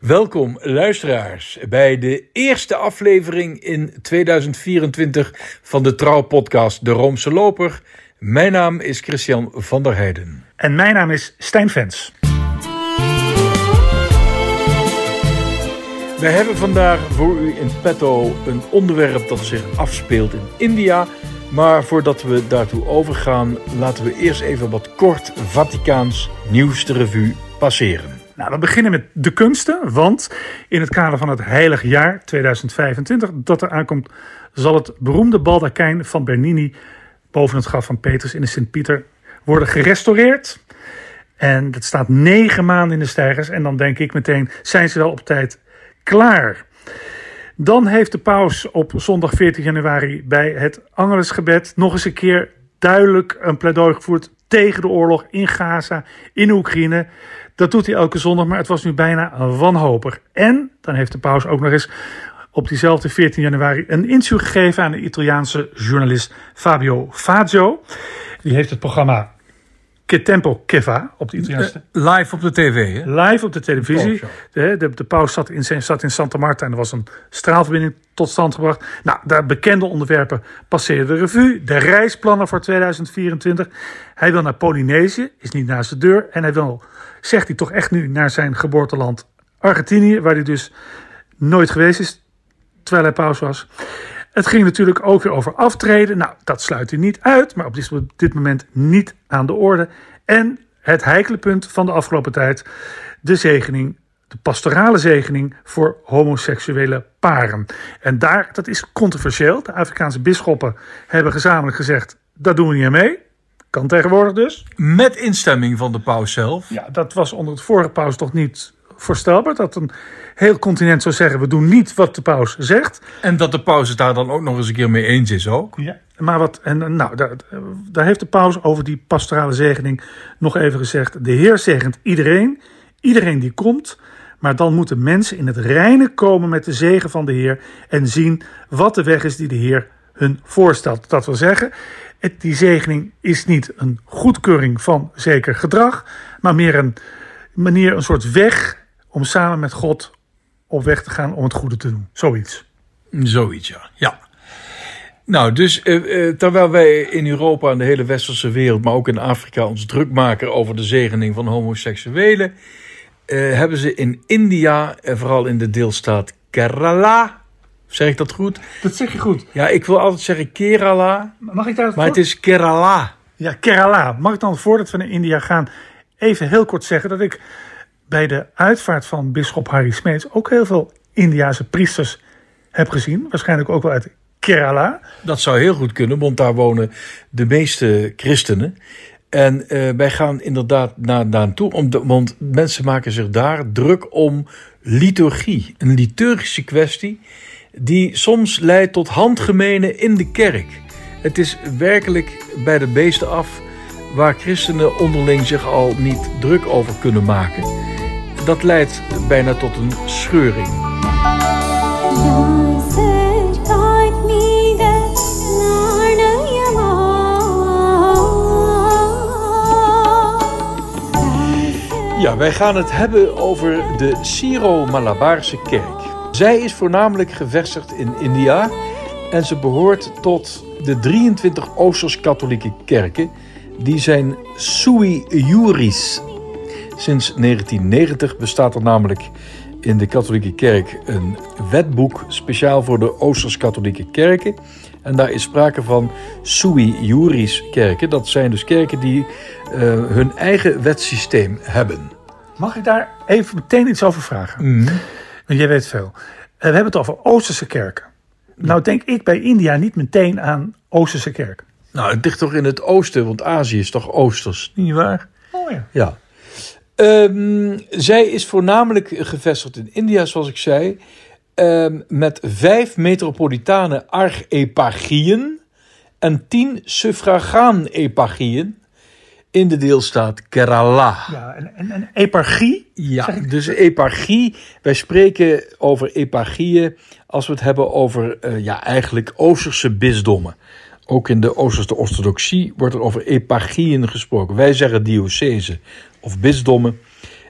Welkom luisteraars bij de eerste aflevering in 2024 van de trouwpodcast De Roomse Loper. Mijn naam is Christian van der Heijden. En mijn naam is Stijn Vens. We hebben vandaag voor u in petto een onderwerp dat zich afspeelt in India. Maar voordat we daartoe overgaan, laten we eerst even wat kort Vaticaans nieuwste revue passeren. Nou, we beginnen met de kunsten, want in het kader van het heilig jaar 2025 dat er aankomt, zal het beroemde baldakijn van Bernini boven het graf van Petrus in de Sint-Pieter worden gerestaureerd. En dat staat negen maanden in de stijgers en dan denk ik meteen, zijn ze wel op tijd klaar? Dan heeft de paus op zondag 14 januari bij het Angelusgebed nog eens een keer duidelijk een pleidooi gevoerd tegen de oorlog in Gaza, in Oekraïne. Dat doet hij elke zondag, maar het was nu bijna wanhopig. En dan heeft de paus ook nog eens op diezelfde 14 januari een interview gegeven aan de Italiaanse journalist Fabio Fazio. Die heeft het programma Che Tempo Che Va op de Italiaanse... Uh, live op de tv, hè? Live op de televisie. De, de, de paus zat in, zat in Santa Marta en er was een straalverbinding tot stand gebracht. Nou, daar bekende onderwerpen passeerden de revue. De reisplannen voor 2024. Hij wil naar Polynesië, is niet naast de deur. En hij wil, zegt hij toch echt nu, naar zijn geboorteland Argentinië, waar hij dus nooit geweest is, terwijl hij paus was. Het ging natuurlijk ook weer over aftreden. Nou, dat sluit hij niet uit, maar op dit moment niet aan de orde. En het heikele punt van de afgelopen tijd, de zegening, de pastorale zegening voor homoseksuele paren. En daar, dat is controversieel. De Afrikaanse bisschoppen hebben gezamenlijk gezegd, dat doen we niet mee. Kan tegenwoordig dus. Met instemming van de paus zelf. Ja, dat was onder het vorige paus toch niet voorstelbaar. Dat een heel continent zou zeggen: we doen niet wat de paus zegt. En dat de paus het daar dan ook nog eens een keer mee eens is ook. Ja, maar wat, en nou, daar, daar heeft de paus over die pastorale zegening nog even gezegd: de Heer zegent iedereen, iedereen die komt. Maar dan moeten mensen in het reine komen met de zegen van de Heer en zien wat de weg is die de Heer hun voorstelt. Dat wil zeggen, die zegening is niet een goedkeuring van zeker gedrag, maar meer een manier, een soort weg om samen met God op weg te gaan om het goede te doen. Zoiets. Zoiets, ja. ja. Nou, dus eh, eh, terwijl wij in Europa en de hele westerse wereld, maar ook in Afrika, ons druk maken over de zegening van homoseksuelen, eh, hebben ze in India, en vooral in de deelstaat Kerala, zeg ik dat goed? Dat zeg je goed. Ja, ik wil altijd zeggen Kerala, Mag ik daar maar het is Kerala. Ja, Kerala. Mag ik dan voordat we naar India gaan even heel kort zeggen dat ik bij de uitvaart van bisschop Harry Smeets ook heel veel Indiase priesters heb gezien. Waarschijnlijk ook wel uit Kerala. Dat zou heel goed kunnen, want daar wonen de meeste christenen. En uh, wij gaan inderdaad naar naartoe, om de, want mensen maken zich daar druk om liturgie. Een liturgische kwestie die soms leidt tot handgemenen in de kerk. Het is werkelijk bij de beesten af waar christenen onderling zich al niet druk over kunnen maken. Dat leidt bijna tot een scheuring. Ja, wij gaan het hebben over de Syro-Malabarse kerk. Zij is voornamelijk gevestigd in India en ze behoort tot de 23 Oosters-katholieke kerken die zijn sui juris. Sinds 1990 bestaat er namelijk in de katholieke kerk een wetboek speciaal voor de Oosters-katholieke kerken. En daar is sprake van sui juris kerken. Dat zijn dus kerken die uh, hun eigen wetsysteem hebben. Mag ik daar even meteen iets over vragen? Mm. Jij weet veel. Uh, we hebben het over Oosterse kerken. Nou denk ik bij India niet meteen aan Oosterse kerken. Nou, het ligt toch in het oosten, want Azië is toch oosters, niet waar? Oh ja. Ja. Um, zij is voornamelijk gevestigd in India, zoals ik zei, um, met vijf metropolitane archeparchieën en tien suffragaan-eparchieën in de deelstaat Kerala. Ja, en, en, en eparchie? Ja, dus eparchie. Wij spreken over eparchieën als we het hebben over uh, ja, eigenlijk Oosterse bisdommen. Ook in de Oosterse orthodoxie wordt er over eparchieën gesproken. Wij zeggen diocese of bisdommen.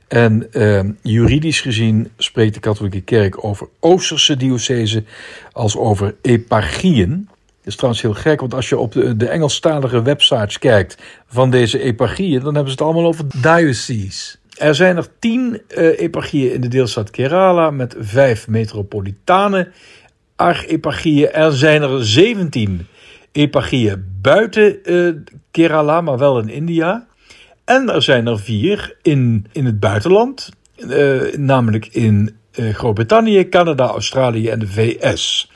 En eh, juridisch gezien spreekt de katholieke kerk over Oosterse diocese als over eparchieën. Is trouwens heel gek, want als je op de, Engelstalige websites kijkt van deze eparchieën, dan hebben ze het allemaal over dioceses. Er zijn er tien uh, eparchieën in de deelstaat Kerala met vijf metropolitane archeparchieën. Er zijn er zeventien eparchieën buiten uh, Kerala, maar wel in India. En er zijn er vier in, in het buitenland, uh, namelijk in Groot-Brittannië, Canada, Australië en de VS.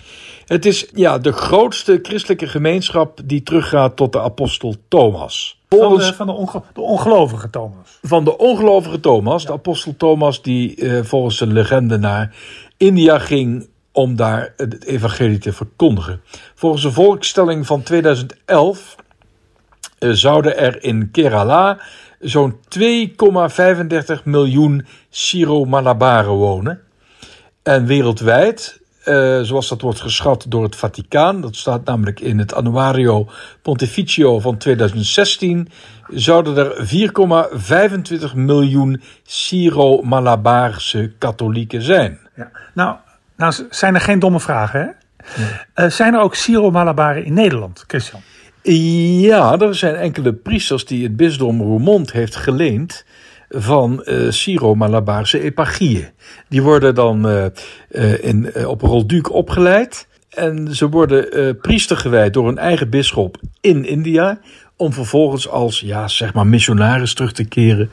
Het is ja, de grootste christelijke gemeenschap die teruggaat tot de apostel Thomas. Volgens, van, de, van de, de, ongelovige Thomas. Van de ongelovige Thomas, ja. de apostel Thomas, die uh, volgens de legende naar India ging om daar het evangelie te verkondigen. Volgens een volkstelling van 2011 uh, zouden er in Kerala zo'n 2,35 miljoen Syro-Malabaren wonen. En wereldwijd, uh, zoals dat wordt geschat door het Vaticaan, dat staat namelijk in het Annuario Pontificio van 2016, zouden er 4,25 miljoen Syro-Malabaarse katholieken zijn. Ja. Nou, nou, zijn er geen domme vragen, hè? Uh, zijn er ook Syro-Malabaren in Nederland, Christian? Ja, er zijn enkele priesters die het bisdom Roermond heeft geleend van uh, Syro-Malabaarse eparchieën. Die worden dan uh, uh, in, op Rolduc opgeleid. En ze worden priester gewijd door een eigen bisschop in India. Om vervolgens als ja, zeg maar missionaris terug te keren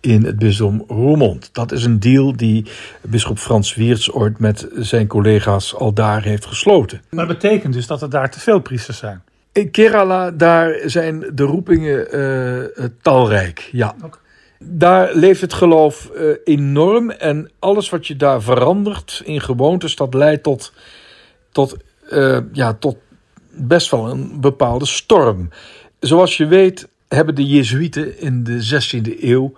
in het bisdom Roermond. Dat is een deal die bisschop Frans Wiertz ooit met zijn collega's al daar heeft gesloten. Maar dat betekent dus dat er daar te veel priesters zijn? In Kerala, daar zijn de roepingen uh, talrijk. Ja. Okay. Daar leeft het geloof uh, enorm. En alles wat je daar verandert in gewoontes, dat leidt tot, tot, uh, ja, tot best wel een bepaalde storm. Zoals je weet hebben de Jezuïeten in de 16e eeuw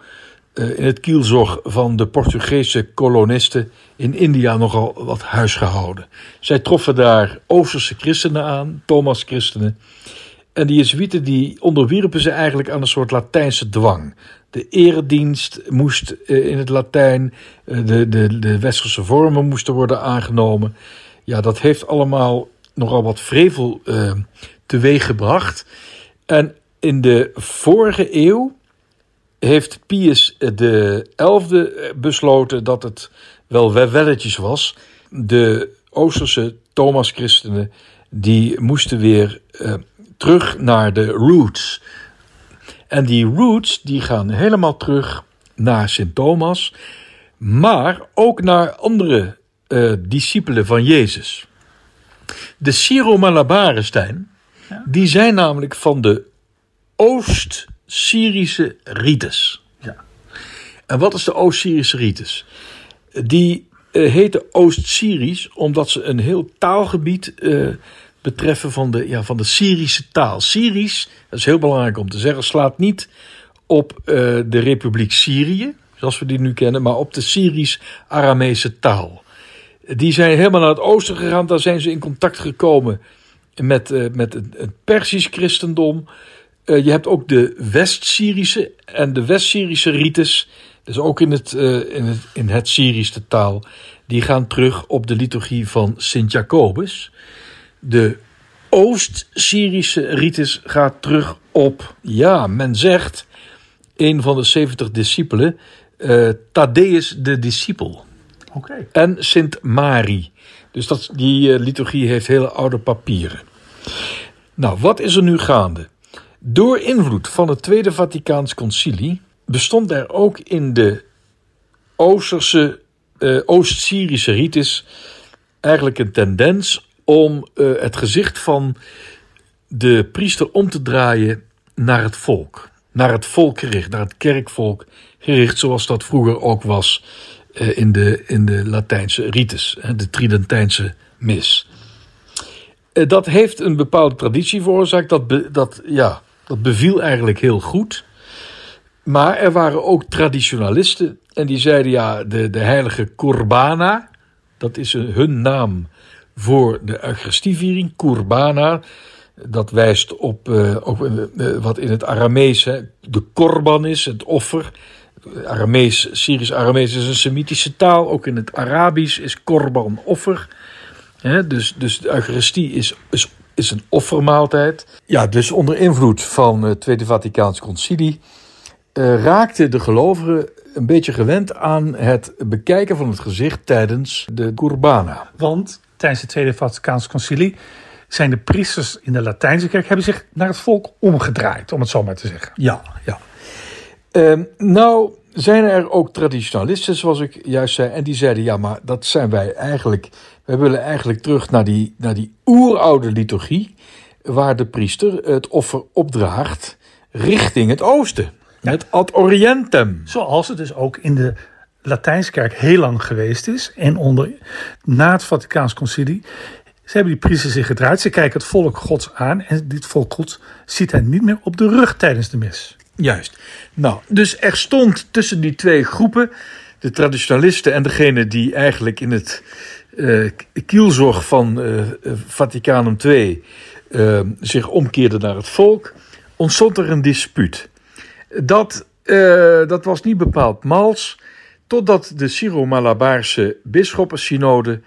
uh, in het kielzog van de Portugese kolonisten in India nogal wat huis gehouden. Zij troffen daar Oosterse christenen aan, Thomas-christenen. En die Jezuïeten die onderwierpen ze eigenlijk aan een soort Latijnse dwang. De eredienst moest uh, in het Latijn, uh, de, de, de westerse vormen moesten worden aangenomen. Ja, dat heeft allemaal nogal wat vrevel uh, teweeg gebracht. En in de vorige eeuw heeft Pius de elfde besloten dat het wel welletjes was. De Oosterse Thomas-christenen die moesten weer terug naar de roots. En die roots die gaan helemaal terug naar Sint Thomas, maar ook naar andere uh, discipelen van Jezus. De Syro-Malabarestijn, ja. die zijn namelijk van de Oost-Syrische rites. Ja. En wat is de Oost-Syrische rites? Die uh, heten Oost-Syrisch omdat ze een heel taalgebied uh, betreffen van de, ja, van de Syrische taal. Syrisch, dat is heel belangrijk om te zeggen, slaat niet op uh, de Republiek Syrië, zoals we die nu kennen, maar op de Syrisch-Aramese taal. Die zijn helemaal naar het oosten gegaan, daar zijn ze in contact gekomen met, uh, met het, Persisch christendom. Uh, je hebt ook de West-Syrische en de West-Syrische rites, dus ook in het, in het, in het Syrische taal. Die gaan terug op de liturgie van Sint Jacobus. De Oost-Syrische rites gaat terug op, ja, men zegt, een van de 70 discipelen, uh, Thaddeus de discipel. Okay. En Sint Mari. Dus dat, die uh, liturgie heeft hele oude papieren. Nou, wat is er nu gaande? Door invloed van het Tweede Vaticaans Concilie bestond er ook in de Oosterse, uh, Oost-Syrische rites eigenlijk een tendens om uh, het gezicht van de priester om te draaien naar het volk. Naar het volk gericht, naar het kerkvolk gericht, zoals dat vroeger ook was uh, in, de, in de Latijnse rites, de Tridentijnse mis. Uh, dat heeft een bepaalde traditie veroorzaakt, dat, dat, ja, dat beviel eigenlijk heel goed. Maar er waren ook traditionalisten en die zeiden ja, de, de heilige Corbana, dat is hun naam voor de Eucharistieviering, Kurbana. Dat wijst op, uh, op uh, wat in het Aramees de korban is, het offer. Aramees, Syrisch-Aramees is een Semitische taal. Ook in het Arabisch is korban offer. Hè, dus, dus de Eucharistie is, is, is een offermaaltijd. Ja, dus onder invloed van het Tweede Vaticaans Concilie uh, raakten de gelovigen een beetje gewend aan het bekijken van het gezicht tijdens de Kurbana. Want tijdens het Tweede Vaticaans Concilie zijn de priesters in de Latijnse kerk hebben zich naar het volk omgedraaid, om het zo maar te zeggen. Ja, ja. Uh, nou zijn er ook traditionalisten, zoals ik juist zei, en die zeiden: ja, maar dat zijn wij eigenlijk. Wij willen eigenlijk terug naar die, naar die oeroude liturgie, waar de priester het offer opdraagt richting het oosten. Het ad orientem. Zoals het dus ook in de Latijnse kerk heel lang geweest is. En onder, na het Vaticaans Concilie. Ze hebben die priesters zich gedraaid. Ze kijken het volk gods aan. En dit volk gods ziet hij niet meer op de rug tijdens de mis. Juist. Nou, dus er stond tussen die twee groepen. De traditionalisten en degene die eigenlijk in het uh, kielzorg van uh, Vaticanum II uh, zich omkeerden naar het volk. Ontstond er een dispuut. Dat, dat was niet bepaald mals, totdat de Syro-Malabaarse bisschoppensynode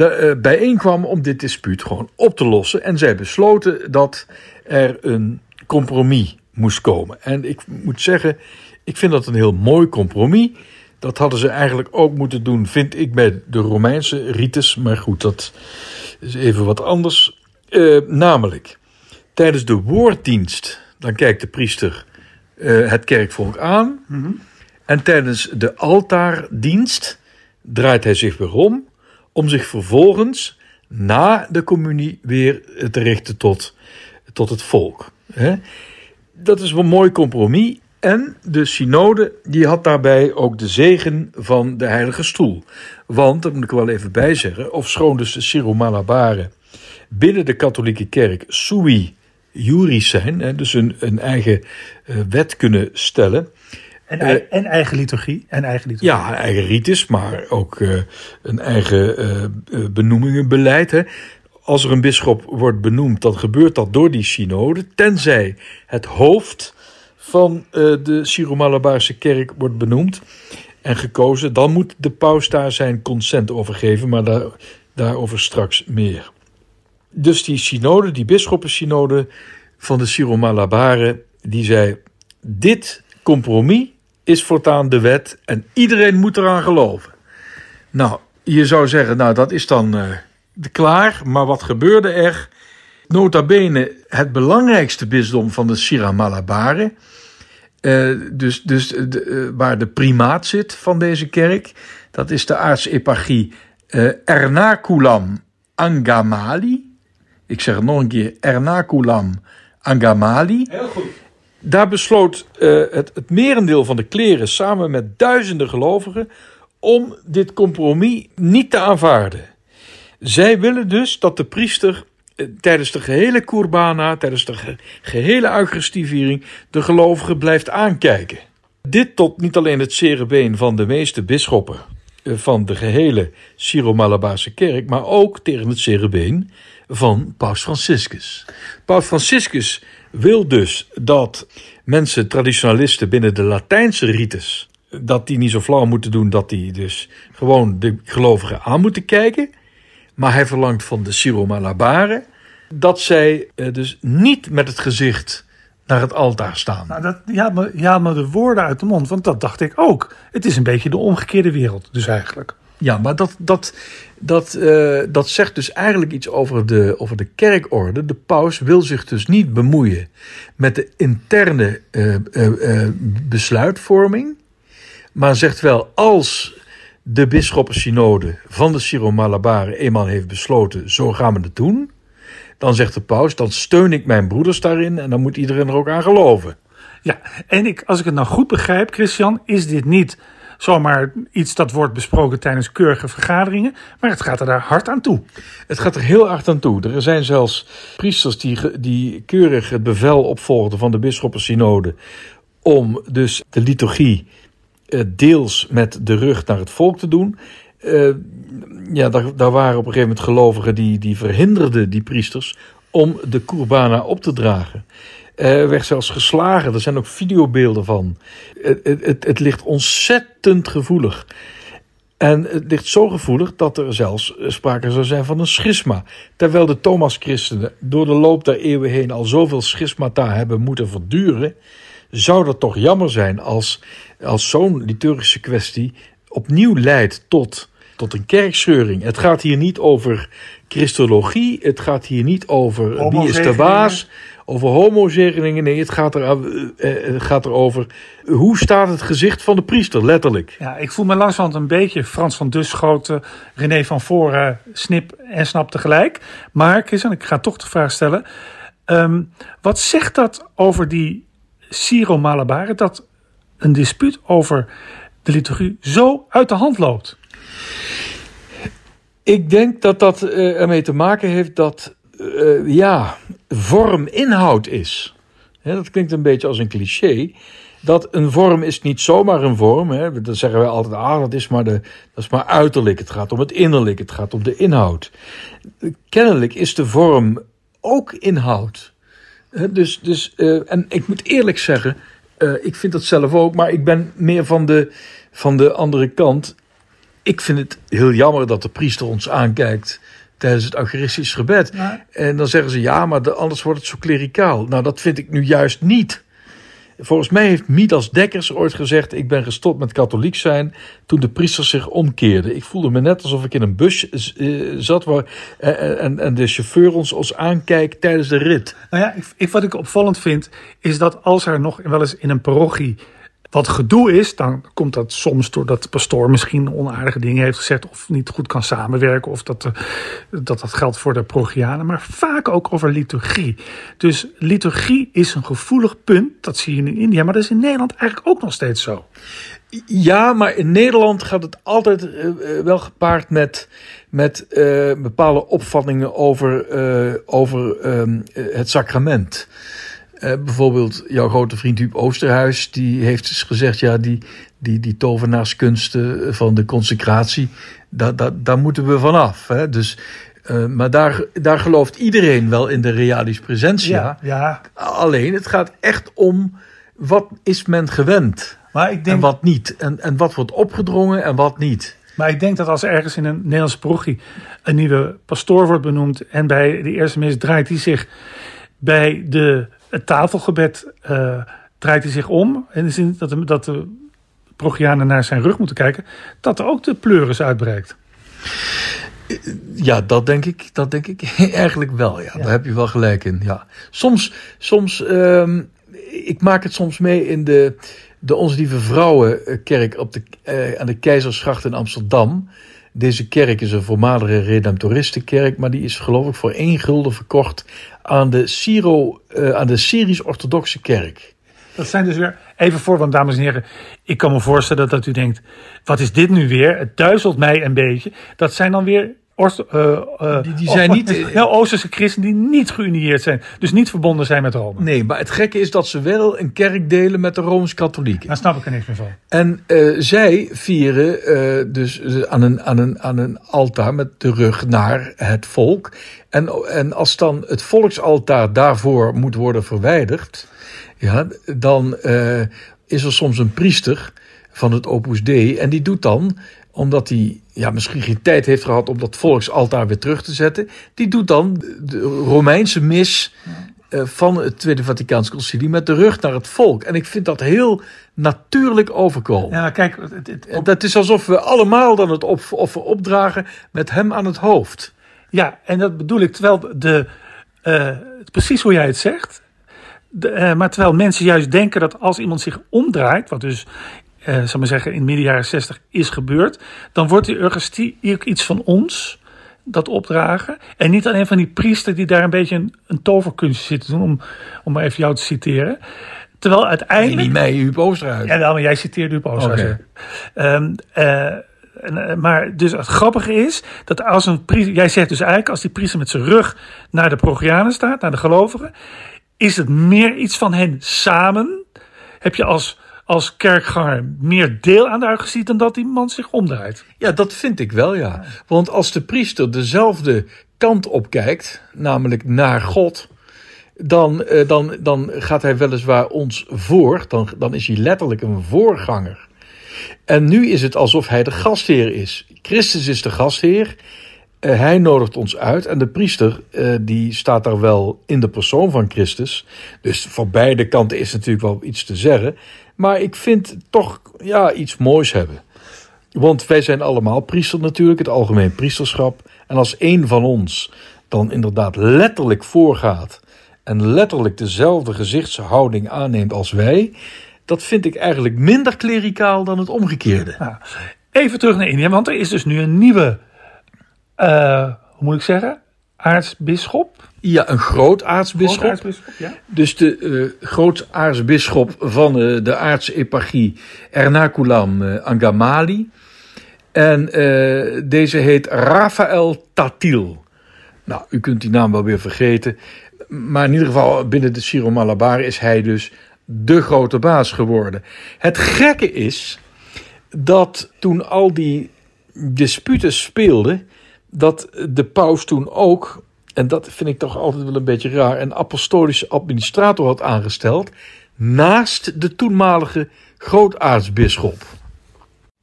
uh, bijeenkwam om dit dispuut gewoon op te lossen. En zij besloten dat er een compromis moest komen. En ik moet zeggen, ik vind dat een heel mooi compromis. Dat hadden ze eigenlijk ook moeten doen, vind ik, bij de Romeinse rites. Maar goed, dat is even wat anders. Uh, namelijk, tijdens de woorddienst, dan kijkt de priester uh, het kerkvolk aan. -hmm. En tijdens de altaardienst draait hij zich weer om, om zich vervolgens na de communie weer te richten tot, tot het volk. Dat is een mooi compromis. En de synode die had daarbij ook de zegen van de heilige stoel. Want, dat moet ik wel even bijzeggen, ofschoon dus de Syro-Malabaren binnen de katholieke kerk sui juris zijn, dus een, een eigen uh, wet kunnen stellen. En, uh, en, eigen liturgie. En eigen liturgie. Ja, eigen rites, maar ook uh, een eigen benoemingenbeleid. Hè. Als er een bisschop wordt benoemd, dan gebeurt dat door die synode, tenzij het hoofd van de Syro-Malabaarse kerk wordt benoemd en gekozen. Dan moet de paus daar zijn consent over geven, maar daar, daarover straks meer. Dus die synode, die bisschoppensynode van de Syro-Malabaren, die zei: Dit compromis is voortaan de wet en iedereen moet eraan geloven. Nou, je zou zeggen, nou dat is dan uh, klaar, maar wat gebeurde er? Nota bene het belangrijkste bisdom van de Syro-Malabaren, uh, dus, dus de, uh, waar de primaat zit van deze kerk, dat is de aartseparchie Ernakulam Angamali. Ik zeg het nog een keer, Ernakulam Angamali. Heel goed. Daar besloot uh, het, het merendeel van de kleren samen met duizenden gelovigen om dit compromis niet te aanvaarden. Zij willen dus dat de priester uh, tijdens de gehele Kurbana, tijdens de ge gehele Eucharistieviering, de gelovigen blijft aankijken. Dit tot niet alleen het cerebeen van de meeste bisschoppen uh, van de gehele Syro-Malabaarse kerk, maar ook tegen het cerebeen van Paus Franciscus. Paus Franciscus wil dus dat mensen, traditionalisten binnen de Latijnse rites, dat die niet zo flauw moeten doen, dat die dus gewoon de gelovigen aan moeten kijken. Maar hij verlangt van de Syro-Malabaren dat zij dus niet met het gezicht naar het altaar staan. Nou, dat, ja, maar, ja, maar de woorden uit de mond, want dat dacht ik ook. Het is een beetje de omgekeerde wereld, dus eigenlijk. Ja, maar dat, dat, dat, uh, dat zegt dus eigenlijk iets over de, over de kerkorde. De paus wil zich dus niet bemoeien met de interne uh, uh, besluitvorming. Maar zegt wel, als de bisschoppensynode van de Syro-Malabaren eenmaal heeft besloten, zo gaan we het doen. Dan zegt de paus, dan steun ik mijn broeders daarin en dan moet iedereen er ook aan geloven. Ja, en ik, als ik het nou goed begrijp, Christian, is dit niet zomaar iets dat wordt besproken tijdens keurige vergaderingen. Maar het gaat er daar hard aan toe. Het gaat er heel hard aan toe. Er zijn zelfs priesters die, die keurig het bevel opvolgden van de bisschoppensynode. om dus de liturgie uh, deels met de rug naar het volk te doen. Uh, ja, daar, daar waren op een gegeven moment gelovigen die, die verhinderden die priesters om de kurbana op te dragen. Er werd zelfs geslagen. Er zijn ook videobeelden van. Het, het, het ligt ontzettend gevoelig. En het ligt zo gevoelig dat er zelfs sprake zou zijn van een schisma. Terwijl de Thomas-christenen door de loop der eeuwen heen al zoveel schismata hebben moeten verduren, zou dat toch jammer zijn als, als zo'n liturgische kwestie opnieuw leidt tot, tot een kerkscheuring. Het gaat hier niet over christologie, het gaat hier niet over wie is de baas, over homozegeningen. Nee, het gaat, er, uh, het gaat erover hoe staat het gezicht van de priester, letterlijk. Ja, ik voel me langzamerhand een beetje Frans van Duschoten, René van Voren, snip en snap tegelijk. Maar Chris, ik ga toch de vraag stellen. Um, wat zegt dat over die Syro-Malabaren, dat een dispuut over de liturgie zo uit de hand loopt? Ik denk dat dat uh, ermee te maken heeft dat uh, ja, vorm inhoud is. dat klinkt een beetje als een cliché. Dat een vorm is niet zomaar een vorm. Hè. Dan zeggen wij altijd, ah, dat is, maar de, dat is maar uiterlijk. Het gaat om het innerlijk, het gaat om de inhoud. Kennelijk is de vorm ook inhoud. Dus, dus uh, en ik moet eerlijk zeggen, uh, ik vind dat zelf ook, maar ik ben meer van de, van de andere kant. Ik vind het heel jammer dat de priester ons aankijkt tijdens het Eucharistisch gebed. En dan zeggen ze ja, maar anders wordt het zo klericaal. Nou, dat vind ik nu juist niet. Volgens mij heeft Midas Dekkers ooit gezegd: Ik ben gestopt met katholiek zijn. toen de priesters zich omkeerden. Ik voelde me net alsof ik in een bus uh, zat. Waar, uh, en, en de chauffeur ons, ons aankijkt tijdens de rit. Nou ja, ik, wat ik opvallend vind. is dat als er nog wel eens in een parochie wat gedoe is, dan komt dat soms doordat de pastoor misschien onaardige dingen heeft gezegd of niet goed kan samenwerken of dat dat, dat geldt voor de progianen, maar vaak ook over liturgie. Dus liturgie is een gevoelig punt, dat zie je in India, maar dat is in Nederland eigenlijk ook nog steeds zo. Ja, maar in Nederland gaat het altijd uh, wel gepaard met, met bepaalde opvattingen over, over um, het sacrament. Uh, bijvoorbeeld jouw grote vriend Huub Oosterhuis, die heeft dus gezegd: ja, die, die, die tovenaarskunsten van de consecratie, daar, daar, daar moeten we vanaf. Hè? Dus, uh, maar daar, daar gelooft iedereen wel in de realis presentia. Ja, ja. Alleen, het gaat echt om wat is men gewend maar ik denk... en wat niet. En, en wat wordt opgedrongen en wat niet. Maar ik denk dat als ergens in een Nederlandse parochie een nieuwe pastoor wordt benoemd en bij de eerste mis draait hij zich bij de het tafelgebed uh, draait hij zich om. In de zin dat de, dat de progianen naar zijn rug moeten kijken. Dat er ook de pleuris uitbreekt. Ja, dat denk ik, dat denk ik eigenlijk wel. Ja. Daar heb je wel gelijk in. Ja. Soms, soms um, ik maak het soms mee in de, de Onze Lieve Vrouwenkerk op de, uh, aan de Keizersgracht in Amsterdam. Deze kerk is een voormalige redemptoristenkerk, maar die is geloof ik voor één gulden verkocht aan de, Syro, uh, aan de Syrisch-Orthodoxe kerk. Dat zijn dus weer, even voor, want dames en heren, ik kan me voorstellen dat u denkt, wat is dit nu weer? Het duizelt mij een beetje. Dat zijn dan weer uh, uh, die, die zijn niet. Heel Oosterse christenen die niet geünieerd zijn. Dus niet verbonden zijn met Rome. Nee, maar het gekke is dat ze wel een kerk delen met de Rooms-Katholieken. Daar snap ik er niks meer van. En uh, zij vieren dus aan een, aan, een, aan een altaar met de rug naar het volk. En, en als dan het volksaltaar daarvoor moet worden verwijderd. Ja, dan is er soms een priester van het Opus Dei. En die doet dan omdat hij ja, misschien geen tijd heeft gehad om dat volksaltaar weer terug te zetten. Die doet dan de Romeinse mis uh, van het Tweede Vaticaans Concilie met de rug naar het volk. En ik vind dat heel natuurlijk overkomen. Ja, kijk, het, het, dat is alsof we allemaal dan het offer opdragen met hem aan het hoofd. Ja, en dat bedoel ik, terwijl de, uh, precies hoe jij het zegt. De, uh, maar terwijl mensen juist denken dat als iemand zich omdraait, wat dus uh, zal maar zeggen, in midden jaren 60 is gebeurd, dan wordt die Eucharistie ook iets van ons dat opdragen. En niet alleen van die priester die daar een beetje een, een toverkunstje zitten doen, om, om maar even jou te citeren. Terwijl uiteindelijk. Nee, niet mij, Huub Oosterhuis. Ja, wel, maar jij citeert Huub Oosterhuis. Okay. Um, uh, maar dus het grappige is dat als een priester, jij zegt dus eigenlijk, als die priester met zijn rug naar de Progianen staat, naar de gelovigen, is het meer iets van hen samen. Heb je als als kerkganger meer deel aan de eucharistie dan dat die man zich omdraait. Ja, dat vind ik wel, ja. Want als de priester dezelfde kant op kijkt, namelijk naar God, dan, eh, dan, dan gaat hij weliswaar ons voor. Dan, dan is hij letterlijk een voorganger. En nu is het alsof hij de gastheer is. Christus is de gastheer. Uh, hij nodigt ons uit en de priester uh, die staat daar wel in de persoon van Christus. Dus voor beide kanten is natuurlijk wel iets te zeggen. Maar ik vind toch ja, iets moois hebben. Want wij zijn allemaal priester natuurlijk, het algemeen priesterschap. En als één van ons dan inderdaad letterlijk voorgaat en letterlijk dezelfde gezichtshouding aanneemt als wij, dat vind ik eigenlijk minder klericaal dan het omgekeerde. Nou, even terug naar India, want er is dus nu een nieuwe, uh, hoe moet ik zeggen, aartsbisschop. Ja, een groot aartsbisschop. Ja. Dus de uh, groot aartsbisschop van uh, de aardse eparchie Ernakulam uh, Angamali. En deze heet Rafael Tatil. Nou, u kunt die naam wel weer vergeten. Maar in ieder geval binnen de Siro Malabar is hij dus de grote baas geworden. Het gekke is dat toen al die disputen speelden, dat de paus toen ook, en dat vind ik toch altijd wel een beetje raar, een apostolische administrator had aangesteld naast de toenmalige grootaartsbisschop.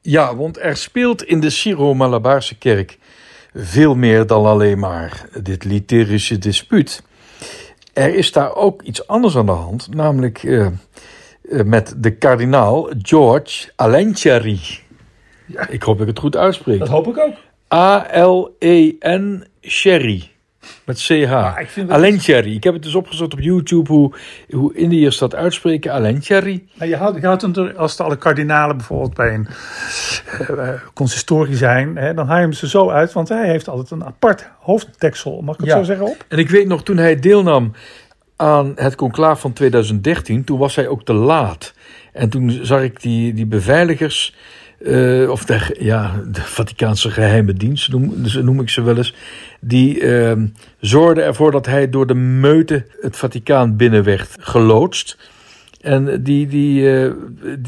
Ja, want er speelt in de Syro-Malabaarse kerk veel meer dan alleen maar dit liturgische dispuut. Er is daar ook iets anders aan de hand, namelijk uh, met de kardinaal George Alencheri. Ja. Ik hoop dat ik het goed uitspreek. Dat hoop ik ook. A-L-E-N Sherry. Met CH. Ja, Alain Cherry. Ik heb het dus opgezocht op YouTube hoe, hoe Indiërs dat uitspreken. Alain Cherry. Nou, je houdt, je houdt als alle kardinalen bijvoorbeeld bij een uh, consistorie zijn, hè, dan haal je hem ze zo uit, want hij heeft altijd een apart hoofddeksel, mag ik het zo zeggen op? En ik weet nog, toen hij deelnam aan het conclaaf van 2013, toen was hij ook te laat. En toen zag ik die, die beveiligers uh, of de, ja, de Vaticaanse geheime dienst, noem, dus noem ik ze wel eens. Die uh, zorgde ervoor dat hij door de meute het Vaticaan binnen werd geloodst. En die, die, uh,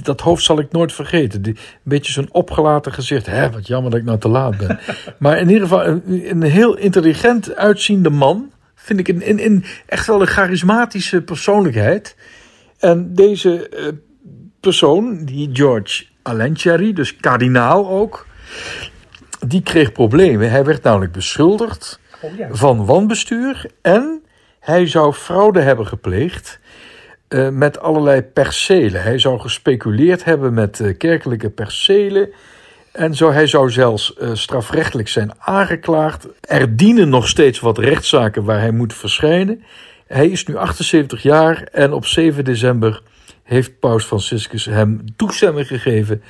dat hoofd zal ik nooit vergeten. Die, een beetje zo'n opgelaten gezicht. Hè, wat jammer dat ik nou te laat ben. maar in ieder geval een, een heel intelligent uitziende man. Vind ik een, een, een, echt wel een charismatische persoonlijkheid. En deze uh, persoon, die George Alenciari, dus kardinaal ook, die kreeg problemen. Hij werd namelijk beschuldigd oh, van wanbestuur en hij zou fraude hebben gepleegd uh, met allerlei percelen. Hij zou gespeculeerd hebben met uh, kerkelijke percelen. En zo, hij zou zelfs uh, strafrechtelijk zijn aangeklaagd. Er dienen nog steeds wat rechtszaken waar hij moet verschijnen. Hij is nu 78 jaar en op 7 december heeft Paus Franciscus hem toestemming gegeven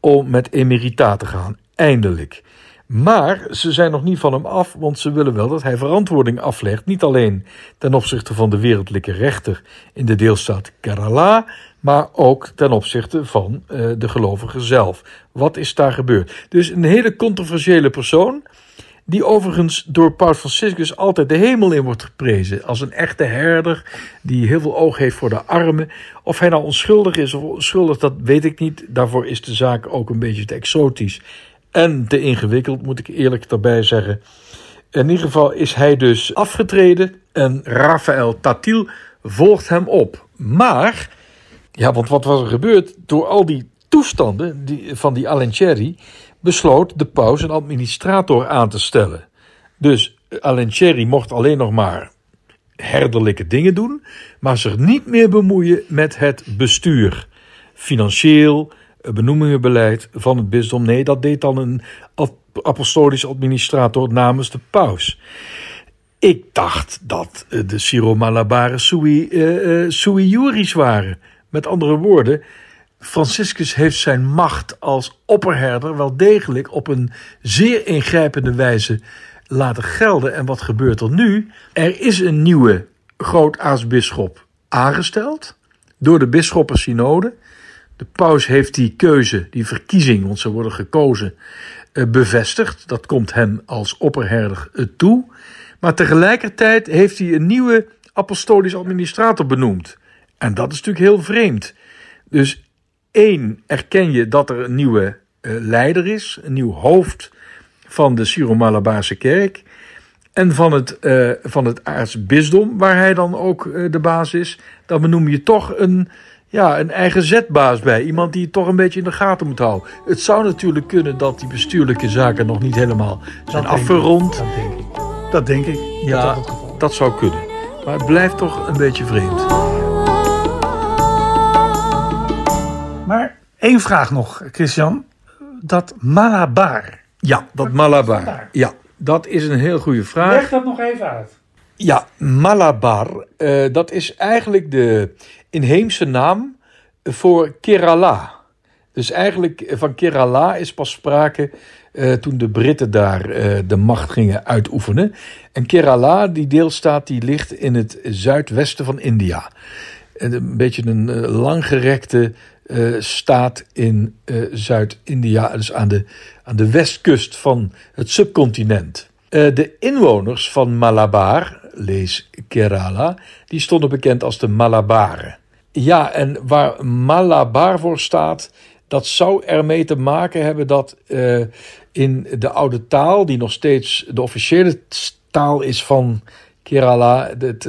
om met emerita te gaan. Eindelijk. Maar ze zijn nog niet van hem af, want ze willen wel dat hij verantwoording aflegt. Niet alleen ten opzichte van de wereldlijke rechter in de deelstaat Kerala, maar ook ten opzichte van uh, de gelovigen zelf. Wat is daar gebeurd? Dus een hele controversiële persoon die overigens door Paus Franciscus altijd de hemel in wordt geprezen. Als een echte herder die heel veel oog heeft voor de armen. Of hij nou onschuldig is of onschuldig, dat weet ik niet. Daarvoor is de zaak ook een beetje te exotisch en te ingewikkeld, moet ik eerlijk daarbij zeggen. In ieder geval is hij dus afgetreden en Rafael Tatil volgt hem op. Maar, ja, want wat was er gebeurd? Door al die toestanden van die Alencheri besloot de paus een administrator aan te stellen. Dus Alencieri mocht alleen nog maar herderlijke dingen doen, maar zich niet meer bemoeien met het bestuur. Financieel, benoemingenbeleid van het bisdom. Nee, dat deed dan een apostolisch administrator namens de paus. Ik dacht dat de Syro-Malabaren sui, uh, sui waren. Met andere woorden, Franciscus heeft zijn macht als opperherder wel degelijk op een zeer ingrijpende wijze laten gelden. En wat gebeurt er nu? Er is een nieuwe grootaartsbisschop aangesteld door de bisschoppensynode. De paus heeft die keuze, die verkiezing, want ze worden gekozen, eh, bevestigd. Dat komt hem als opperherder eh, toe. Maar tegelijkertijd heeft hij een nieuwe apostolisch administrator benoemd. En dat is natuurlijk heel vreemd. Dus één, erken je dat er een nieuwe uh, leider is, een nieuw hoofd van de Syro-Malabaarse kerk. en van het, uh, van het aartsbisdom, waar hij dan ook uh, de baas is, dan benoem je toch een, ja, een eigen zetbaas bij. Iemand die het toch een beetje in de gaten moet houden. Het zou natuurlijk kunnen dat die bestuurlijke zaken nog niet helemaal zijn Dat afgerond. Dat denk ik. Dat denk ik. Ja, dat zou kunnen. Maar het blijft toch een beetje vreemd. Één vraag nog, Christian. Dat Malabar. Ja, dat Malabar. Ja, dat is een heel goede vraag. Leg dat nog even uit. Ja, Malabar, eh, dat is eigenlijk de inheemse naam voor Kerala. Dus eigenlijk eh, van Kerala is pas sprake eh, toen de Britten daar de macht gingen uitoefenen. En Kerala, die deelstaat, die ligt in het zuidwesten van India. En Een beetje een langgerekte eh, staat in eh, Zuid-India, dus aan de, aan de westkust van het subcontinent. Eh, de inwoners van Malabar, lees Kerala, die stonden bekend als de Malabaren. Ja, en waar Malabar voor staat, dat zou ermee te maken hebben dat in de oude taal, die nog steeds de officiële taal is van Kerala, het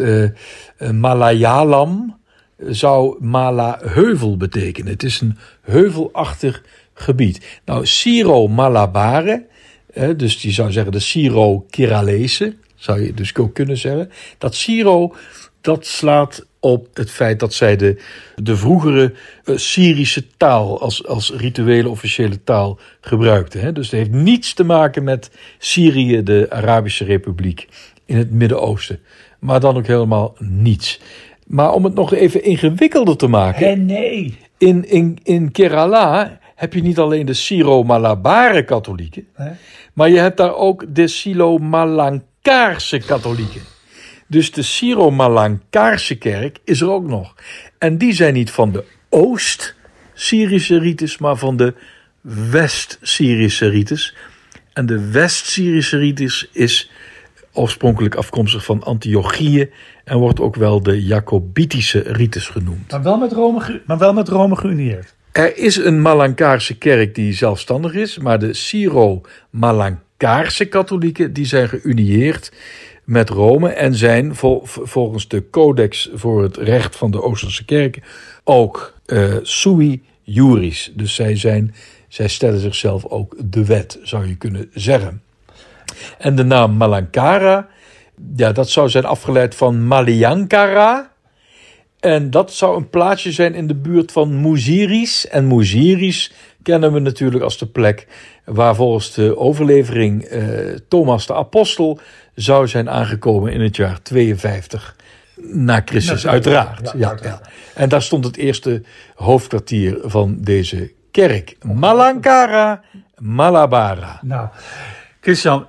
Malayalam, zou Mala heuvel betekenen. Het is een heuvelachtig gebied. Nou, Siro Malabare, dus die zou zeggen de Siro Keralese, zou je dus ook kunnen zeggen. Dat Siro, dat slaat op het feit dat zij de, de vroegere eh, Syrische taal als, als rituele officiële taal gebruikten. Hè. Dus het heeft niets te maken met Syrië, de Arabische Republiek in het Midden-Oosten. Maar dan ook helemaal niets. Maar om het nog even ingewikkelder te maken. En nee. In, in, in Kerala heb je niet alleen de Syro-Malabare katholieken, maar je hebt daar ook de Silo-Malankaarse katholieken. Dus de Syro-Malankaarse kerk is er ook nog. En die zijn niet van de Oost-Syrische rites, maar van de West-Syrische rites. En de West-Syrische rites is oorspronkelijk afkomstig van Antiochieën en wordt ook wel de Jacobitische rites genoemd. Maar wel met Rome, maar wel met Rome geünieerd. Er is een Malankaarse kerk die zelfstandig is, maar de Syro-Malankaarse katholieken die zijn geunieerd met Rome en zijn vol- volgens de Codex voor het recht van de Oosterse kerken ook eh, sui juris. Dus zij, zijn, zij stellen zichzelf ook de wet, zou je kunnen zeggen. En de naam Malankara, ja, dat zou zijn afgeleid van Maliankara. En dat zou een plaatsje zijn in de buurt van Muziris. En Muziris kennen we natuurlijk als de plek waar volgens de overlevering eh, Thomas de Apostel zou zijn aangekomen in het jaar 52 na Christus, uiteraard. ja, ja. En daar stond het eerste hoofdkwartier van deze kerk. Malankara Malabara. Nou, Christian,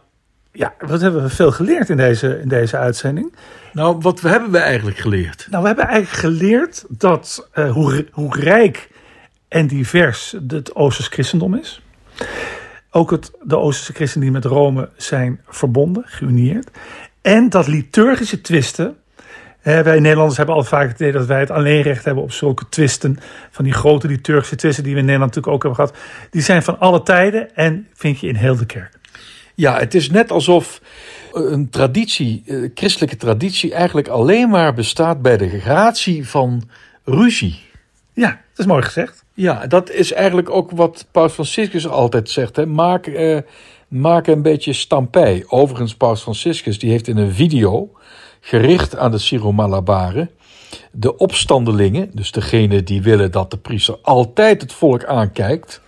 ja, wat hebben we veel geleerd in deze, in deze uitzending? Nou, wat hebben we eigenlijk geleerd? Nou, we hebben eigenlijk geleerd dat eh, hoe, hoe rijk en divers het Oosters christendom is. Ook het, de Oosterse christenen die met Rome zijn verbonden, geunieerd. En dat liturgische twisten. eh, wij Nederlanders hebben al vaak het idee dat wij het alleenrecht hebben op zulke twisten. Van die grote liturgische twisten die we in Nederland natuurlijk ook hebben gehad. Die zijn van alle tijden en vind je in heel de kerk. Ja, het is net alsof een traditie, eh, christelijke traditie, eigenlijk alleen maar bestaat bij de gratie van ruzie. Ja, dat is mooi gezegd. Ja, dat is eigenlijk ook wat Paus Franciscus altijd zegt. Hè. Maak, eh, maak een beetje stampij. Overigens, Paus Franciscus die heeft in een video gericht aan de Syro-Malabaren de opstandelingen, dus degene die willen dat de priester altijd het volk aankijkt,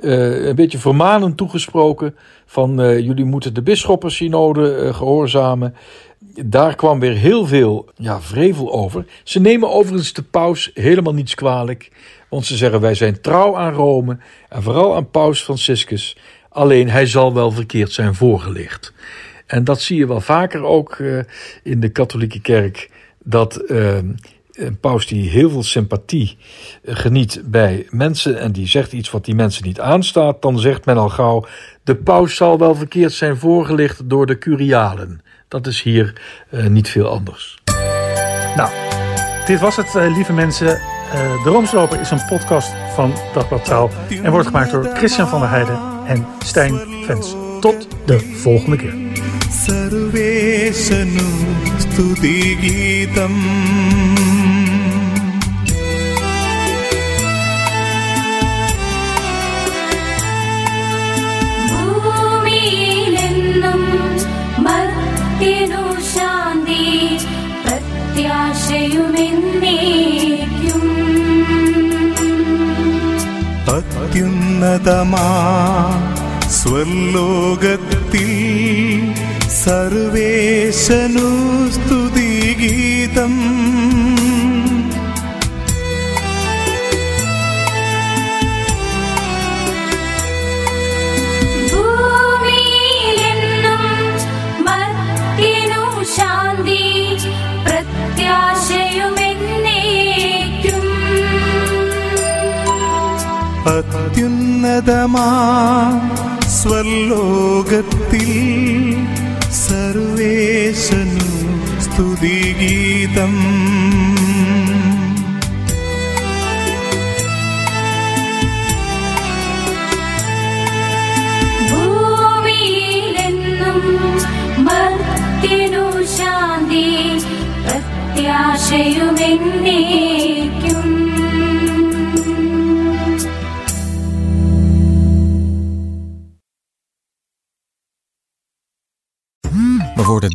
eh, een beetje vermanend toegesproken van eh, jullie moeten de bisschoppensynode eh, gehoorzamen. Daar kwam weer heel veel ja, vrevel over. Ze nemen overigens de paus helemaal niets kwalijk. Want ze zeggen wij zijn trouw aan Rome en vooral aan paus Franciscus. Alleen hij zal wel verkeerd zijn voorgelicht. En dat zie je wel vaker ook in de katholieke kerk. Dat eh, een paus die heel veel sympathie eh, geniet bij mensen en die zegt iets wat die mensen niet aanstaat, dan zegt men al gauw: de paus zal wel verkeerd zijn voorgelicht door de curialen. Dat is hier eh, niet veel anders. Nou, dit was het, eh, lieve mensen. De Roomsloper is een podcast van Dagblad Trouw en wordt gemaakt door Christian van der Heijden en Stijn Vens. Tot de volgende keer. അത്യുന്നതമാ സ്വർലോകത്തിൽ സർവേശനു സ്തുതി അത്യുന്നതമാ സ്വർലോകത്തിൽ സർവേശനു സ്തുതിഗീതം. ശാന്തി പ്രത്യാശയുമെന്നേ